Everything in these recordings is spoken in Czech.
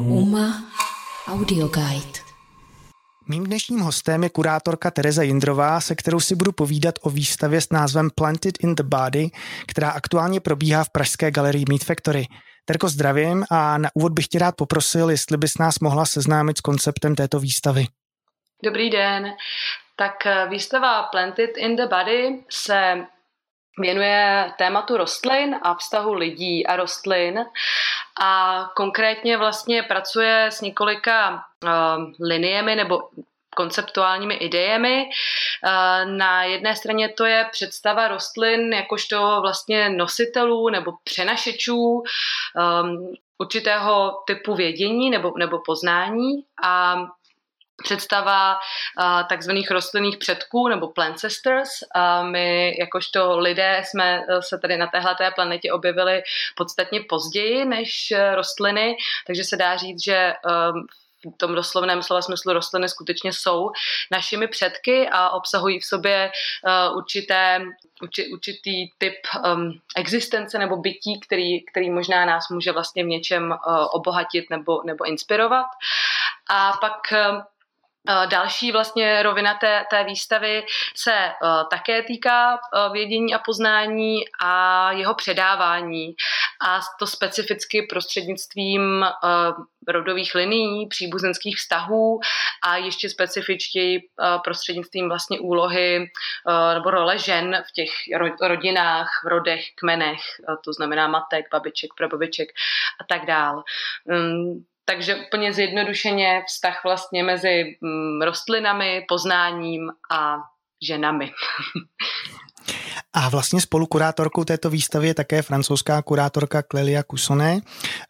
Uma Audio Guide. Mým dnešním hostem je kurátorka Tereza Jindrová, se kterou si budu povídat o výstavě s názvem Planted in the Body, která aktuálně probíhá v Pražské galerii Meat Factory. Terko, zdravím a na úvod bych tě rád poprosil, jestli bys nás mohla seznámit s konceptem této výstavy. Dobrý den. Tak eh, výstava Planted in the Body se věnuje tématu rostlin a vztahu lidí a rostlin a konkrétně vlastně pracuje s několika uh, liniemi nebo konceptuálními idejemi. Uh, na jedné straně to je představa rostlin jakožto vlastně nositelů nebo přenašečů um, určitého typu vědění nebo, nebo poznání a představa uh, takzvaných rostlinných předků nebo plancestors. Uh, my jakožto lidé jsme uh, se tady na téhleté planetě objevili podstatně později než rostliny, takže se dá říct, že um, v tom doslovném slova smyslu rostliny skutečně jsou našimi předky a obsahují v sobě uh, určité, urči, určitý typ um, existence nebo bytí, který, který možná nás může vlastně v něčem uh, obohatit nebo, nebo inspirovat. A pak uh, Eh, další vlastně rovina té, té výstavy se uh, také týká uh, vědění a poznání a jeho předávání a to specificky prostřednictvím uh, rodových linií, příbuzenských vztahů a ještě specifičtěji prostřednictvím vlastně úlohy nebo role žen v těch rodinách, v rodech, kmenech, to znamená matek, babiček, prababiček a tak dál. Um, takže úplně zjednodušeně vztah vlastně mezi mm, rostlinami, poznáním a ženami. A vlastně spolukurátorkou této výstavy je také francouzská kurátorka Clelia Coussonet.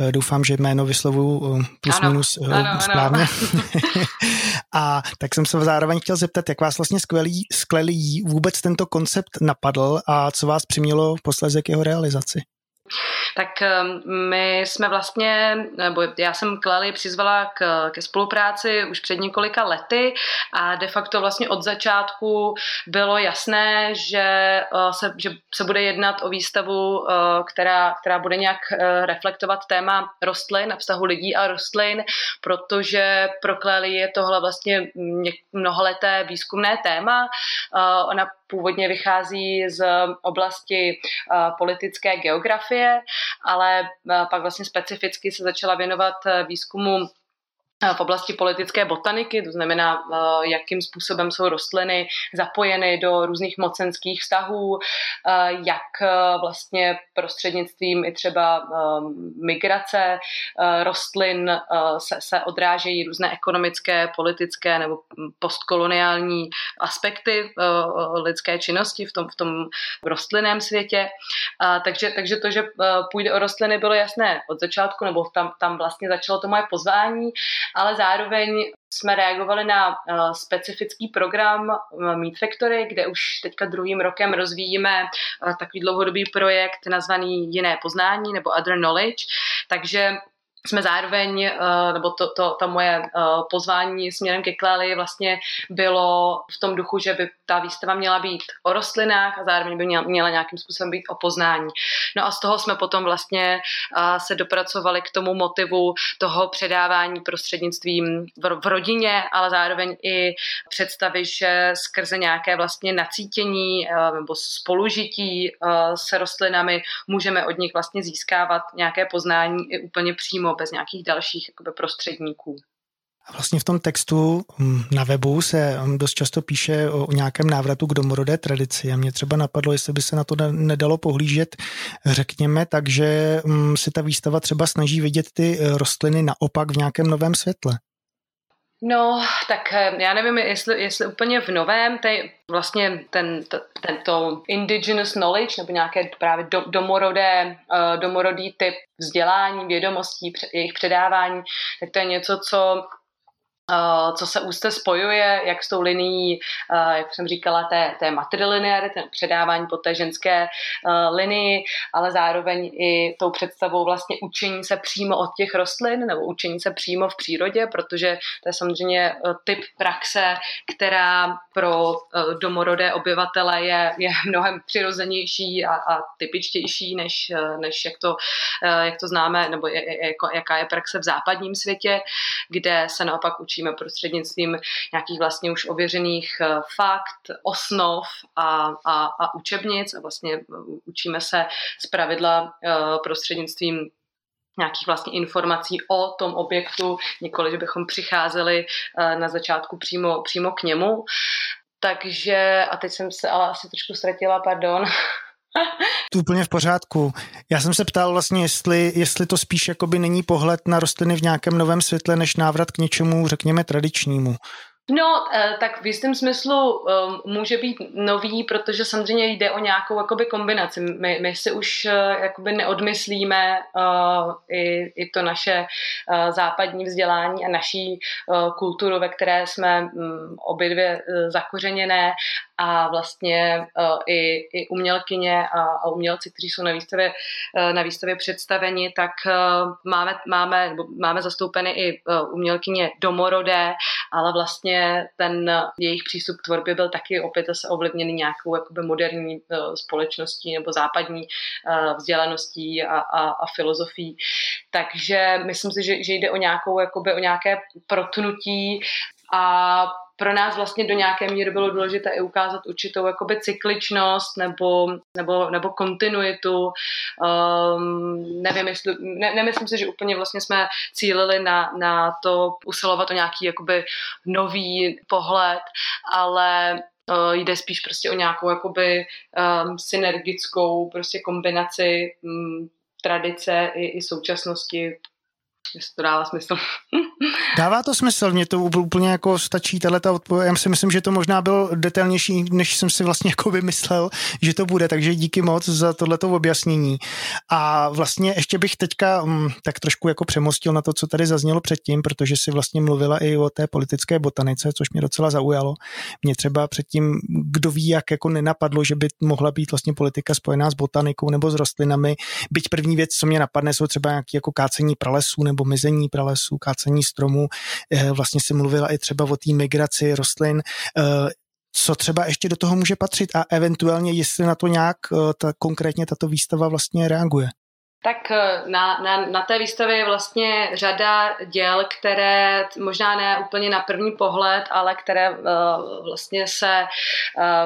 Eh, doufám, že jméno vyslovuju eh, plus ano, minus eh, ano, správně. Ano. a tak jsem se zároveň chtěl zeptat, jak vás vlastně skvělý, skvělý vůbec tento koncept napadl a co vás přimělo posledně k jeho realizaci? Tak ehm, my jsme vlastně, nebo já jsem Kleli přizvala k, ke spolupráci už před několika lety a de facto vlastně od začátku bylo jasné, že eh, se, že se bude jednat o výstavu, eh, která, která bude nějak eh, reflektovat téma rostlin a vztahu lidí a rostlin, protože pro Kleli je tohle vlastně mnoholeté výzkumné téma. Ona původně vychází z oblasti politické geografie, ale pak vlastně specificky se začala věnovat výzkumu v oblasti politické botaniky, to znamená, eh, jakým způsobem jsou rostliny zapojeny do různých mocenských vztahů, eh, jak eh, vlastně prostřednictvím i třeba migrace rostlin se, se odrážejí různé ekonomické, politické nebo postkoloniální aspekty lidské činnosti v tom, v tom rostlinném světě. Takže, takže to, že půjde o rostliny, bylo jasné od začátku, nebo tam, tam vlastně začalo to moje pozvání ale zároveň jsme reagovali na uh, specifický program uh, Meat Factory, kde už teďka druhým rokem rozvíjíme uh, takový dlouhodobý projekt nazvaný Jiné poznání nebo Other Knowledge. Takže jsme zároveň, eh, nebo to, to, to moje eh, pozvání směrem ke Kleli vlastně bylo v tom duchu, že by ta výstava měla být o rostlinách a zároveň by měla nějakým způsobem být o poznání. No a z toho jsme potom vlastně eh, se dopracovali k tomu motivu toho předávání prostřednictvím v rodině, ale zároveň i představy, že skrze nějaké vlastně nacítění nebo spolužití se rostlinami můžeme od nich vlastně získávat nějaké poznání i úplně přímo bez nějakých dalších jakoby, prostředníků. Vlastně v tom textu mm, na webu se mm, dost často píše o nějakém návratu k domorodé tradici. A mě třeba napadlo, jestli by se na to nedalo pohlížet, řekněme, takže mm, si ta výstava třeba snaží vidět ty eh, rostliny naopak v nějakém novém světle. No, tak eh, já nevím, jestli, jestli úplně v novém, tej, vlastně ten, to, tento indigenous knowledge, nebo nějaké právě do, domorodé, uh, domorodý typ vzdělání, vědomostí, jejich předávání, tak to je něco, co co se úzce spojuje, jak s tou linií, eh, jak jsem říkala, té, té matrilineary, ten předávání po té ženské eh, linii, ale zároveň i tou představou vlastně učení se přímo od těch rostlin nebo učení se přímo v přírodě, protože to je samozřejmě typ praxe, která pro domorodé obyvatele je, je mnohem přirozenější a, a typičtější, než, než jak, to, jak to známe, nebo jako, jaká je praxe v západním světě, kde se naopak učí učíme prostřednictvím nějakých vlastně už ověřených eh, fakt, osnov a, a, a učebnic a vlastně eh, učíme se z pravidla eh, prostřednictvím nějakých vlastně informací o tom objektu, nikoli, že bychom přicházeli na začátku přímo, přímo k němu. Takže, a teď jsem se ale asi trošku ztratila, pardon. Tu úplně v pořádku. Já jsem se ptal vlastně, jestli, jestli to spíš jakoby není pohled na rostliny v nějakém novém světle, než návrat k něčemu, řekněme, tradičnímu. No, eh, tak v jistém smyslu ehm, může být nový, protože samozřejmě jde o nějakou jakoby kombinaci. My, my si už eh, jakoby neodmyslíme uh, i, i to naše uh, západní vzdělání a naší uh, kulturu, ve které jsme um, obě dvě zakořeněné a vlastně uh, i, i umělkyně a, a umělci, kteří jsou na výstavě, uh, na výstavě představeni, tak uh, máme, máme, máme zastoupeny i umělkyně domorodé, ale vlastně ten jejich přístup k tvorbě byl taky opět zase ovlivněný nějakou jakoby moderní společností nebo západní vzdělaností a, a, a filozofií. Takže myslím si, že, že jde o nějakou, jakoby, o nějaké protnutí a pro nás vlastně do nějaké míry bylo důležité i ukázat určitou jakoby cykličnost nebo, nebo, nebo kontinuitu. Um, nevím, jestli, ne, nemyslím si, že úplně vlastně jsme cílili na, na to usilovat o nějaký jakoby nový pohled, ale uh, jde spíš prostě o nějakou jakoby um, synergickou prostě kombinaci um, tradice i, i současnosti jestli to dává smysl. Dává to smysl, mě to úplně jako stačí tato odpověď. Já si myslím, že to možná byl detailnější, než jsem si vlastně jako vymyslel, že to bude, takže díky moc za tohleto objasnění. A vlastně ještě bych teďka mm, tak trošku jako přemostil na to, co tady zaznělo předtím, protože si vlastně mluvila i o té politické botanice, což mě docela zaujalo. Mě třeba předtím, kdo ví, jak jako nenapadlo, že by mohla být vlastně politika spojená s botanikou nebo s rostlinami. Byť první věc, co mě napadne, jsou třeba nějaké jako kácení pralesů nebo mizení pralesů, kácení stromů. Eh, vlastně se mluvila i třeba o té migraci rostlin eh, co třeba ještě do toho může patřit a eventuálně jestli na to nějak eh, ta, konkrétně tato výstava vlastně reaguje. Tak eh, na, na, na té výstavě je vlastně řada děl, které možná ne úplně na první pohled, ale které uh, vlastně se,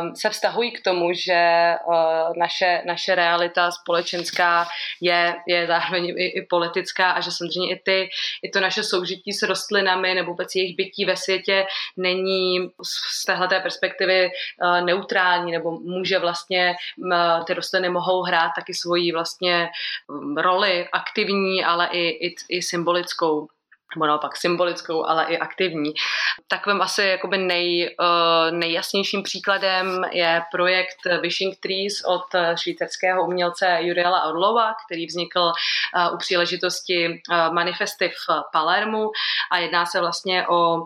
um, se vztahují k tomu, že uh, naše, naše realita společenská je, je zároveň i, i politická a že samozřejmě i, ty, i to naše soužití s rostlinami nebo vůbec jejich bytí ve světě není z téhleté perspektivy uh, neutrální nebo může vlastně ty rostliny mohou hrát taky svoji vlastně roli aktivní, ale i, i, i symbolickou nebo naopak symbolickou, ale i aktivní. Takovým asi jakoby nej, uh, nejjasnějším příkladem je projekt Wishing Trees od švýcarského umělce Juriela Orlova, který vznikl uh, u příležitosti uh, manifesty v Palermu a jedná se vlastně o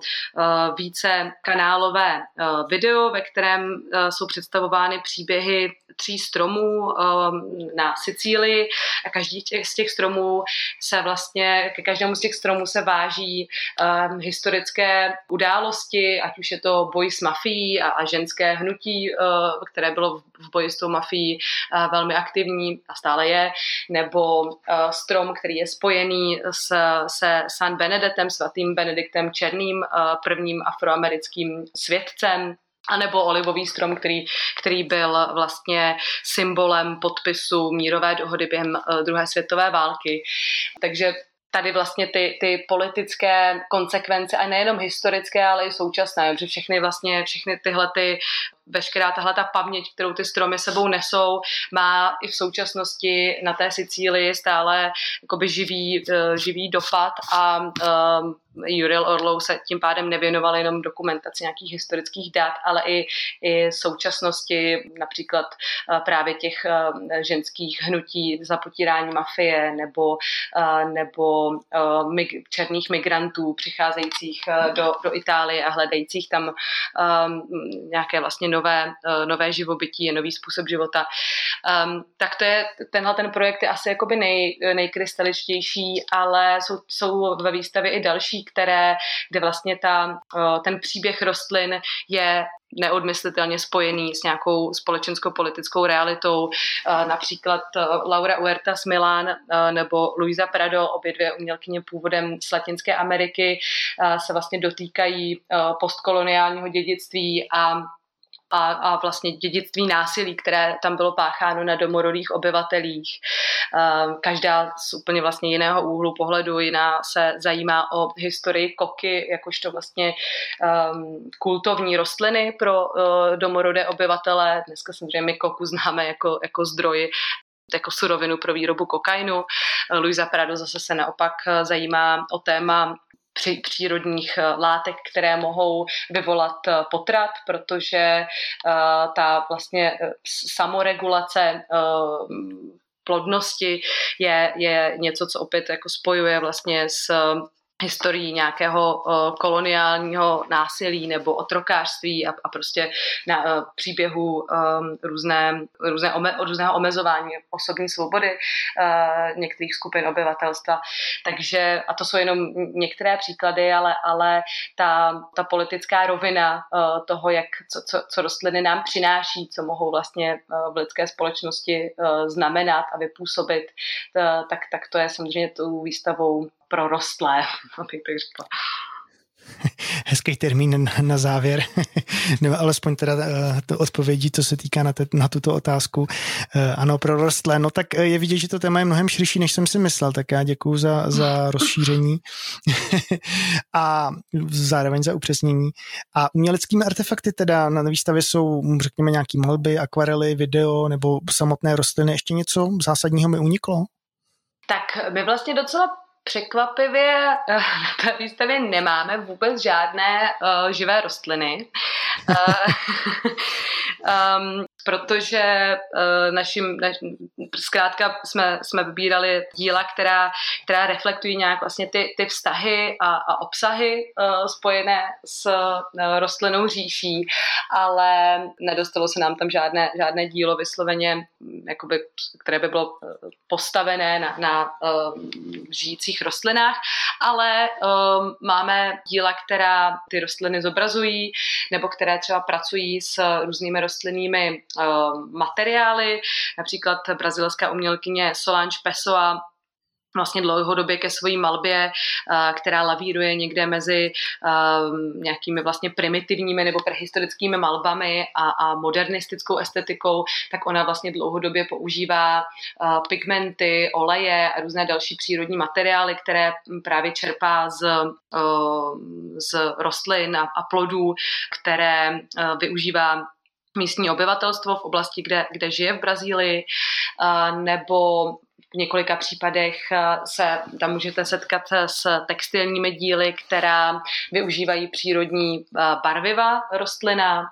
více kanálové video, ve kterém jsou představovány příběhy tří stromů na Sicílii a každý z těch stromů se vlastně, ke každému z těch stromů se váží um, historické události, ať už je to boj s mafií a, a ženské hnutí, uh, které bylo v boji s tou mafií uh, velmi aktivní a stále je, nebo uh, strom, který je spojený s, se San Benedektem, svatým Benediktem Černým, uh, prvním afroamerickým svědcem anebo olivový strom, který, který byl vlastně symbolem podpisu mírové dohody během druhé světové války. Takže tady vlastně ty, ty politické konsekvence, a nejenom historické, ale i současné, protože všechny vlastně, všechny tyhle ty veškerá tahle ta paměť, kterou ty stromy sebou nesou, má i v současnosti na té Sicílii stále jakoby živý, uh, živý dopad a uh, Juril Orlou se tím pádem nevěnoval jenom dokumentaci nějakých historických dat, ale i, i současnosti, například uh, právě těch ženských hnutí za potírání mafie nebo, nebo mig, černých migrantů přicházejících do, do Itálie a hledajících tam um, nějaké vlastně nové, nové živobytí, nový způsob života. Um, tak to je, tenhle ten projekt je asi jakoby nej, nejkrystaličtější, ale jsou, jsou ve výstavě i další, které, kde vlastně ta, ten příběh rostlin je neodmyslitelně spojený s nějakou společensko-politickou realitou. Například Laura Huerta z Milán nebo Luisa Prado, obě dvě umělkyně původem z Latinské Ameriky, se vlastně dotýkají postkoloniálního dědictví a a, a vlastně dědictví násilí, které tam bylo pácháno na domorodých obyvatelích. Každá z úplně vlastně jiného úhlu pohledu, jiná se zajímá o historii koky, jakožto vlastně um, kultovní rostliny pro uh, domorodé obyvatele. Dneska samozřejmě my koku známe jako, jako zdroj jako surovinu pro výrobu kokainu. Luisa Prado zase se naopak zajímá o téma při přírodních eh, látek, které mohou vyvolat eh, potrat, protože eh, ta vlastně samoregulace plodnosti je, je něco, co opět jako spojuje vlastně s historií nějakého uh, koloniálního násilí nebo otrokářství a, a prostě na uh, příběhu um, různé, různé ome, různého omezování osobní svobody uh, některých skupin obyvatelstva. Takže, a to jsou jenom některé příklady, ale, ale ta, ta politická rovina toho, jak, co, co, co rostliny nám přináší, co mohou vlastně v lidské společnosti znamenat a vypůsobit, tak, tak to je samozřejmě tou výstavou prorostlé, abych tak řekla. Hezký termín na závěr, nebo alespoň teda eh, to odpovědí, co se týká na, te, na tuto otázku. Eh, ano, prorostlé, no tak eh, je vidět, že to téma je mnohem širší, než jsem si myslel, tak já děkuju za, za rozšíření a zároveň za upřesnění. A uměleckými artefakty teda na výstavě jsou, řekněme, nějaký malby, akvarely, video nebo samotné rostliny. Ještě něco zásadního mi uniklo? Tak my vlastně docela Překvapivě eh, na té výstavě nemáme vůbec žádné uh, živé rostliny. um, protože uh, naším, naš, zkrátka jsme, jsme vybírali díla, která, která reflektují nějak vlastně ty, ty vztahy a, a obsahy uh, spojené s uh, rostlinou říší, ale nedostalo se nám tam žádné, žádné dílo vysloveně, jakoby, které by bylo postavené na, na uh, žijících rostlinách, ale uh, máme díla, která ty rostliny zobrazují, nebo které třeba pracují s různými rostlinnými materiály. Například brazilská umělkyně Solange Pessoa vlastně dlouhodobě ke své malbě, eh, která lavíruje někde mezi um, nějakými vlastně primitivními nebo prehistorickými malbami a, a modernistickou estetikou, tak ona vlastně dlouhodobě používá uh, pigmenty, oleje a různé další přírodní materiály, které právě čerpá z, uh, z rostlin a, plodů, které využívá místní obyvatelstvo v oblasti, kde, kde žije v Brazílii, nebo v několika případech se tam můžete setkat s textilními díly, která využívají přírodní barviva rostlina,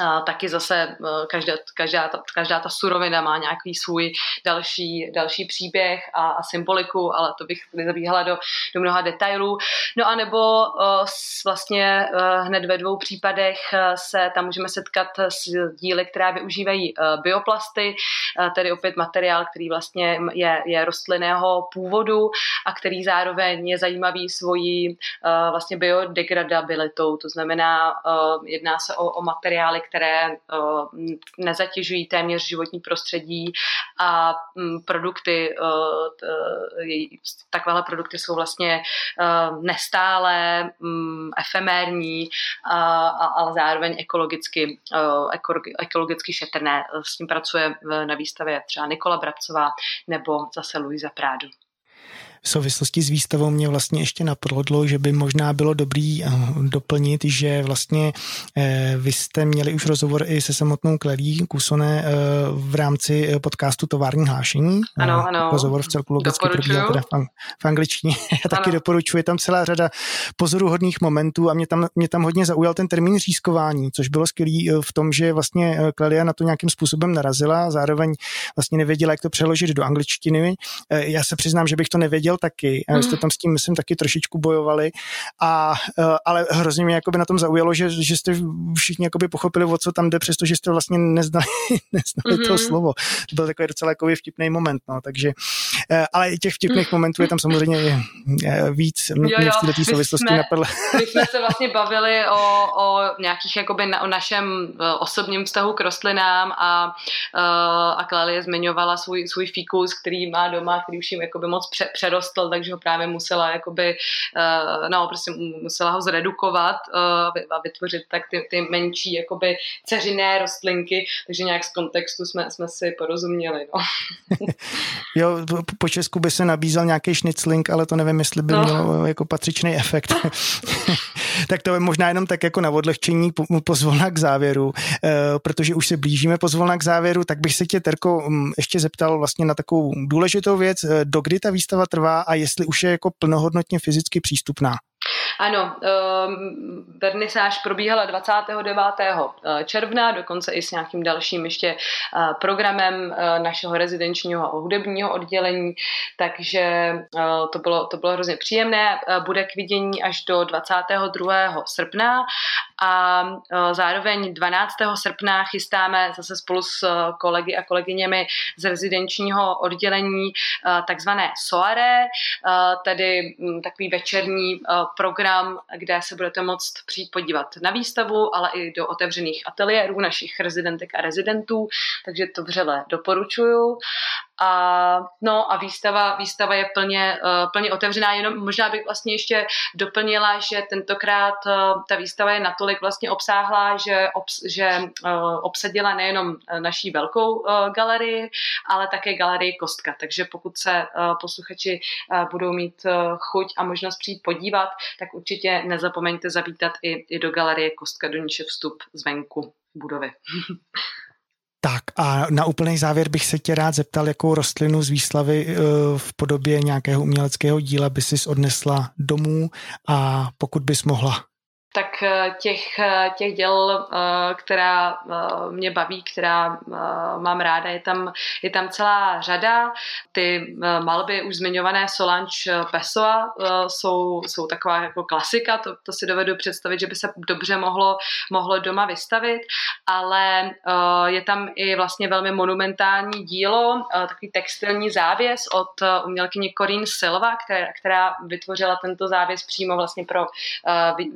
a taky zase e, každá, každá, ta, každá ta surovina má nějaký svůj další, další příběh a, a symboliku, ale to bych zabíhala do, do mnoha detailů. No a nebo uh, vlastně uh, hned ve dvou případech se tam můžeme setkat s díly, které využívají bioplasty, tedy opět materiál, který vlastně je, je rostlinného původu a který zároveň je zajímavý svojí vlastně biodegradabilitou, to znamená, jedná se o, o materiály, které nezatěžují téměř životní prostředí a produkty, eh, takovéhle produkty jsou vlastně nestálé, efemérní, ale zároveň ekologicky, ekologicky šetrné. S tím pracuje na výstavě třeba Nikola Brabcová nebo zase Luisa Prádu. V souvislosti s výstavou mě vlastně ještě napadlo, že by možná bylo dobrý doplnit, že vlastně vy jste měli už rozhovor i se samotnou Klerí Kusone v rámci podcastu Tovární hlášení. Ano, ano. Rozhovor v celku logicky probíhá teda v, v angličtině. Já taky ano. doporučuji, je tam celá řada pozoruhodných momentů a mě tam, mě tam hodně zaujal ten termín řízkování, což bylo skvělý v tom, že vlastně Klelia na to nějakým způsobem narazila, zároveň vlastně nevěděla, jak to přeložit do angličtiny. Já se přiznám, že bych to nevěděl taky. Mm. Jste tam s tím, myslím, taky trošičku bojovali, a, ale hrozně mě jakoby na tom zaujalo, že, že jste všichni jakoby pochopili, o co tam jde, přestože jste vlastně neznali, neznali mm-hmm. to slovo. To byl takový docela vtipný moment, no, takže, ale těch vtipných momentů je tam samozřejmě víc. Mě, jo, jo. v této souvislosti napadlo. My jsme se vlastně bavili o, o nějakých jakoby na, o našem osobním vztahu k rostlinám a, a Klálie zmiňovala svůj, svůj fíkus, který má doma, který už jim jakoby moc pře, přerostl, takže ho právě musela jakoby, no, prostě musela ho zredukovat a vytvořit tak ty, ty menší jakoby ceřiné rostlinky, takže nějak z kontextu jsme, jsme si porozuměli. No. jo, po Česku by se nabízel nějaký šnicling, ale to nevím, jestli by no. mělo jako patřičný efekt. tak to je možná jenom tak jako na odlehčení pozvolna k závěru, eh, protože už se blížíme pozvolna k závěru, tak bych se tě, Terko, mm, ještě zeptal vlastně na takovou důležitou věc, eh, dokdy ta výstava trvá a jestli už je jako plnohodnotně fyzicky přístupná. Ano, um, vernisáž probíhala 29. Eh, června, dokonce i s nějakým dalším ještě uh, programem uh, našeho rezidenčního a hudebního oddělení, takže to, bylo, to bylo hrozně příjemné. Bude k vidění až do 22. srpna a uh, zároveň 12. srpna chystáme zase spolu s uh, kolegy a kolegyněmi z rezidenčního oddělení uh, takzvané soare, tedy takový večerní program, kde se budete moct přijít podívat na výstavu, ale i do otevřených ateliérů našich rezidentek a rezidentů, takže to vřele doporučuju. A, no a výstava, výstava je plně, uh, plně otevřená, jenom možná bych vlastně ještě doplnila, že tentokrát uh, ta výstava je natolik vlastně obsáhlá, že, obs, že uh, obsadila nejenom naší velkou galerii, ale také galerii Kostka. Takže pokud se posluchači budou mít chuť a možnost přijít podívat, tak určitě nezapomeňte zavítat i, i do galerie Kostka, do níž je vstup zvenku budovy. Tak a na úplný závěr bych se tě rád zeptal, jakou rostlinu z výslavy eh, v podobě nějakého uměleckého díla by si odnesla domů a pokud bys mohla tak eh, těch, eh, těch děl, eh, která mě baví, která mám ráda, je tam, je tam celá řada. Ty malby už zmiňované Solange Pessoa jsou, jsou taková jako klasika, to, to si dovedu představit, že by se dobře mohlo, mohlo doma vystavit, ale je tam i vlastně velmi monumentální dílo, takový textilní závěs od umělkyně Corinne Silva, která, která vytvořila tento závěs přímo vlastně pro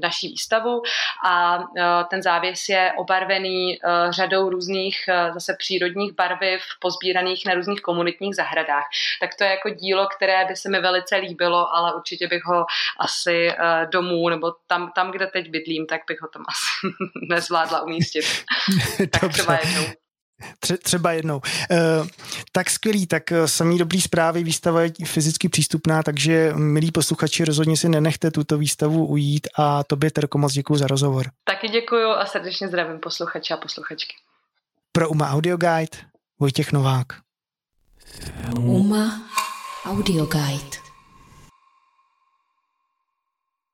naší výstavu výstavu a e, ten závěs je obarvený e, řadou různých e, zase přírodních barviv pozbíraných na různých komunitních zahradách. Tak to je jako dílo, které by se mi velice líbilo, ale určitě bych ho asi domů nebo tam, tam kde teď bydlím, tak bych ho tam asi nezvládla umístit. tak třeba jednou. Třeba jednou. E, tak skvělý, tak eh, samý dobrý zprávy, výstava je fyzicky přístupná, takže milí posluchači, rozhodně si nenechte tuto výstavu ujít a tobě, Terko, moc děkuji za rozhovor. Taky děkuji a srdečně zdravím posluchače a posluchačky. Pro UMA Audio Guide Vojtěch Novák. UMA Audio Guide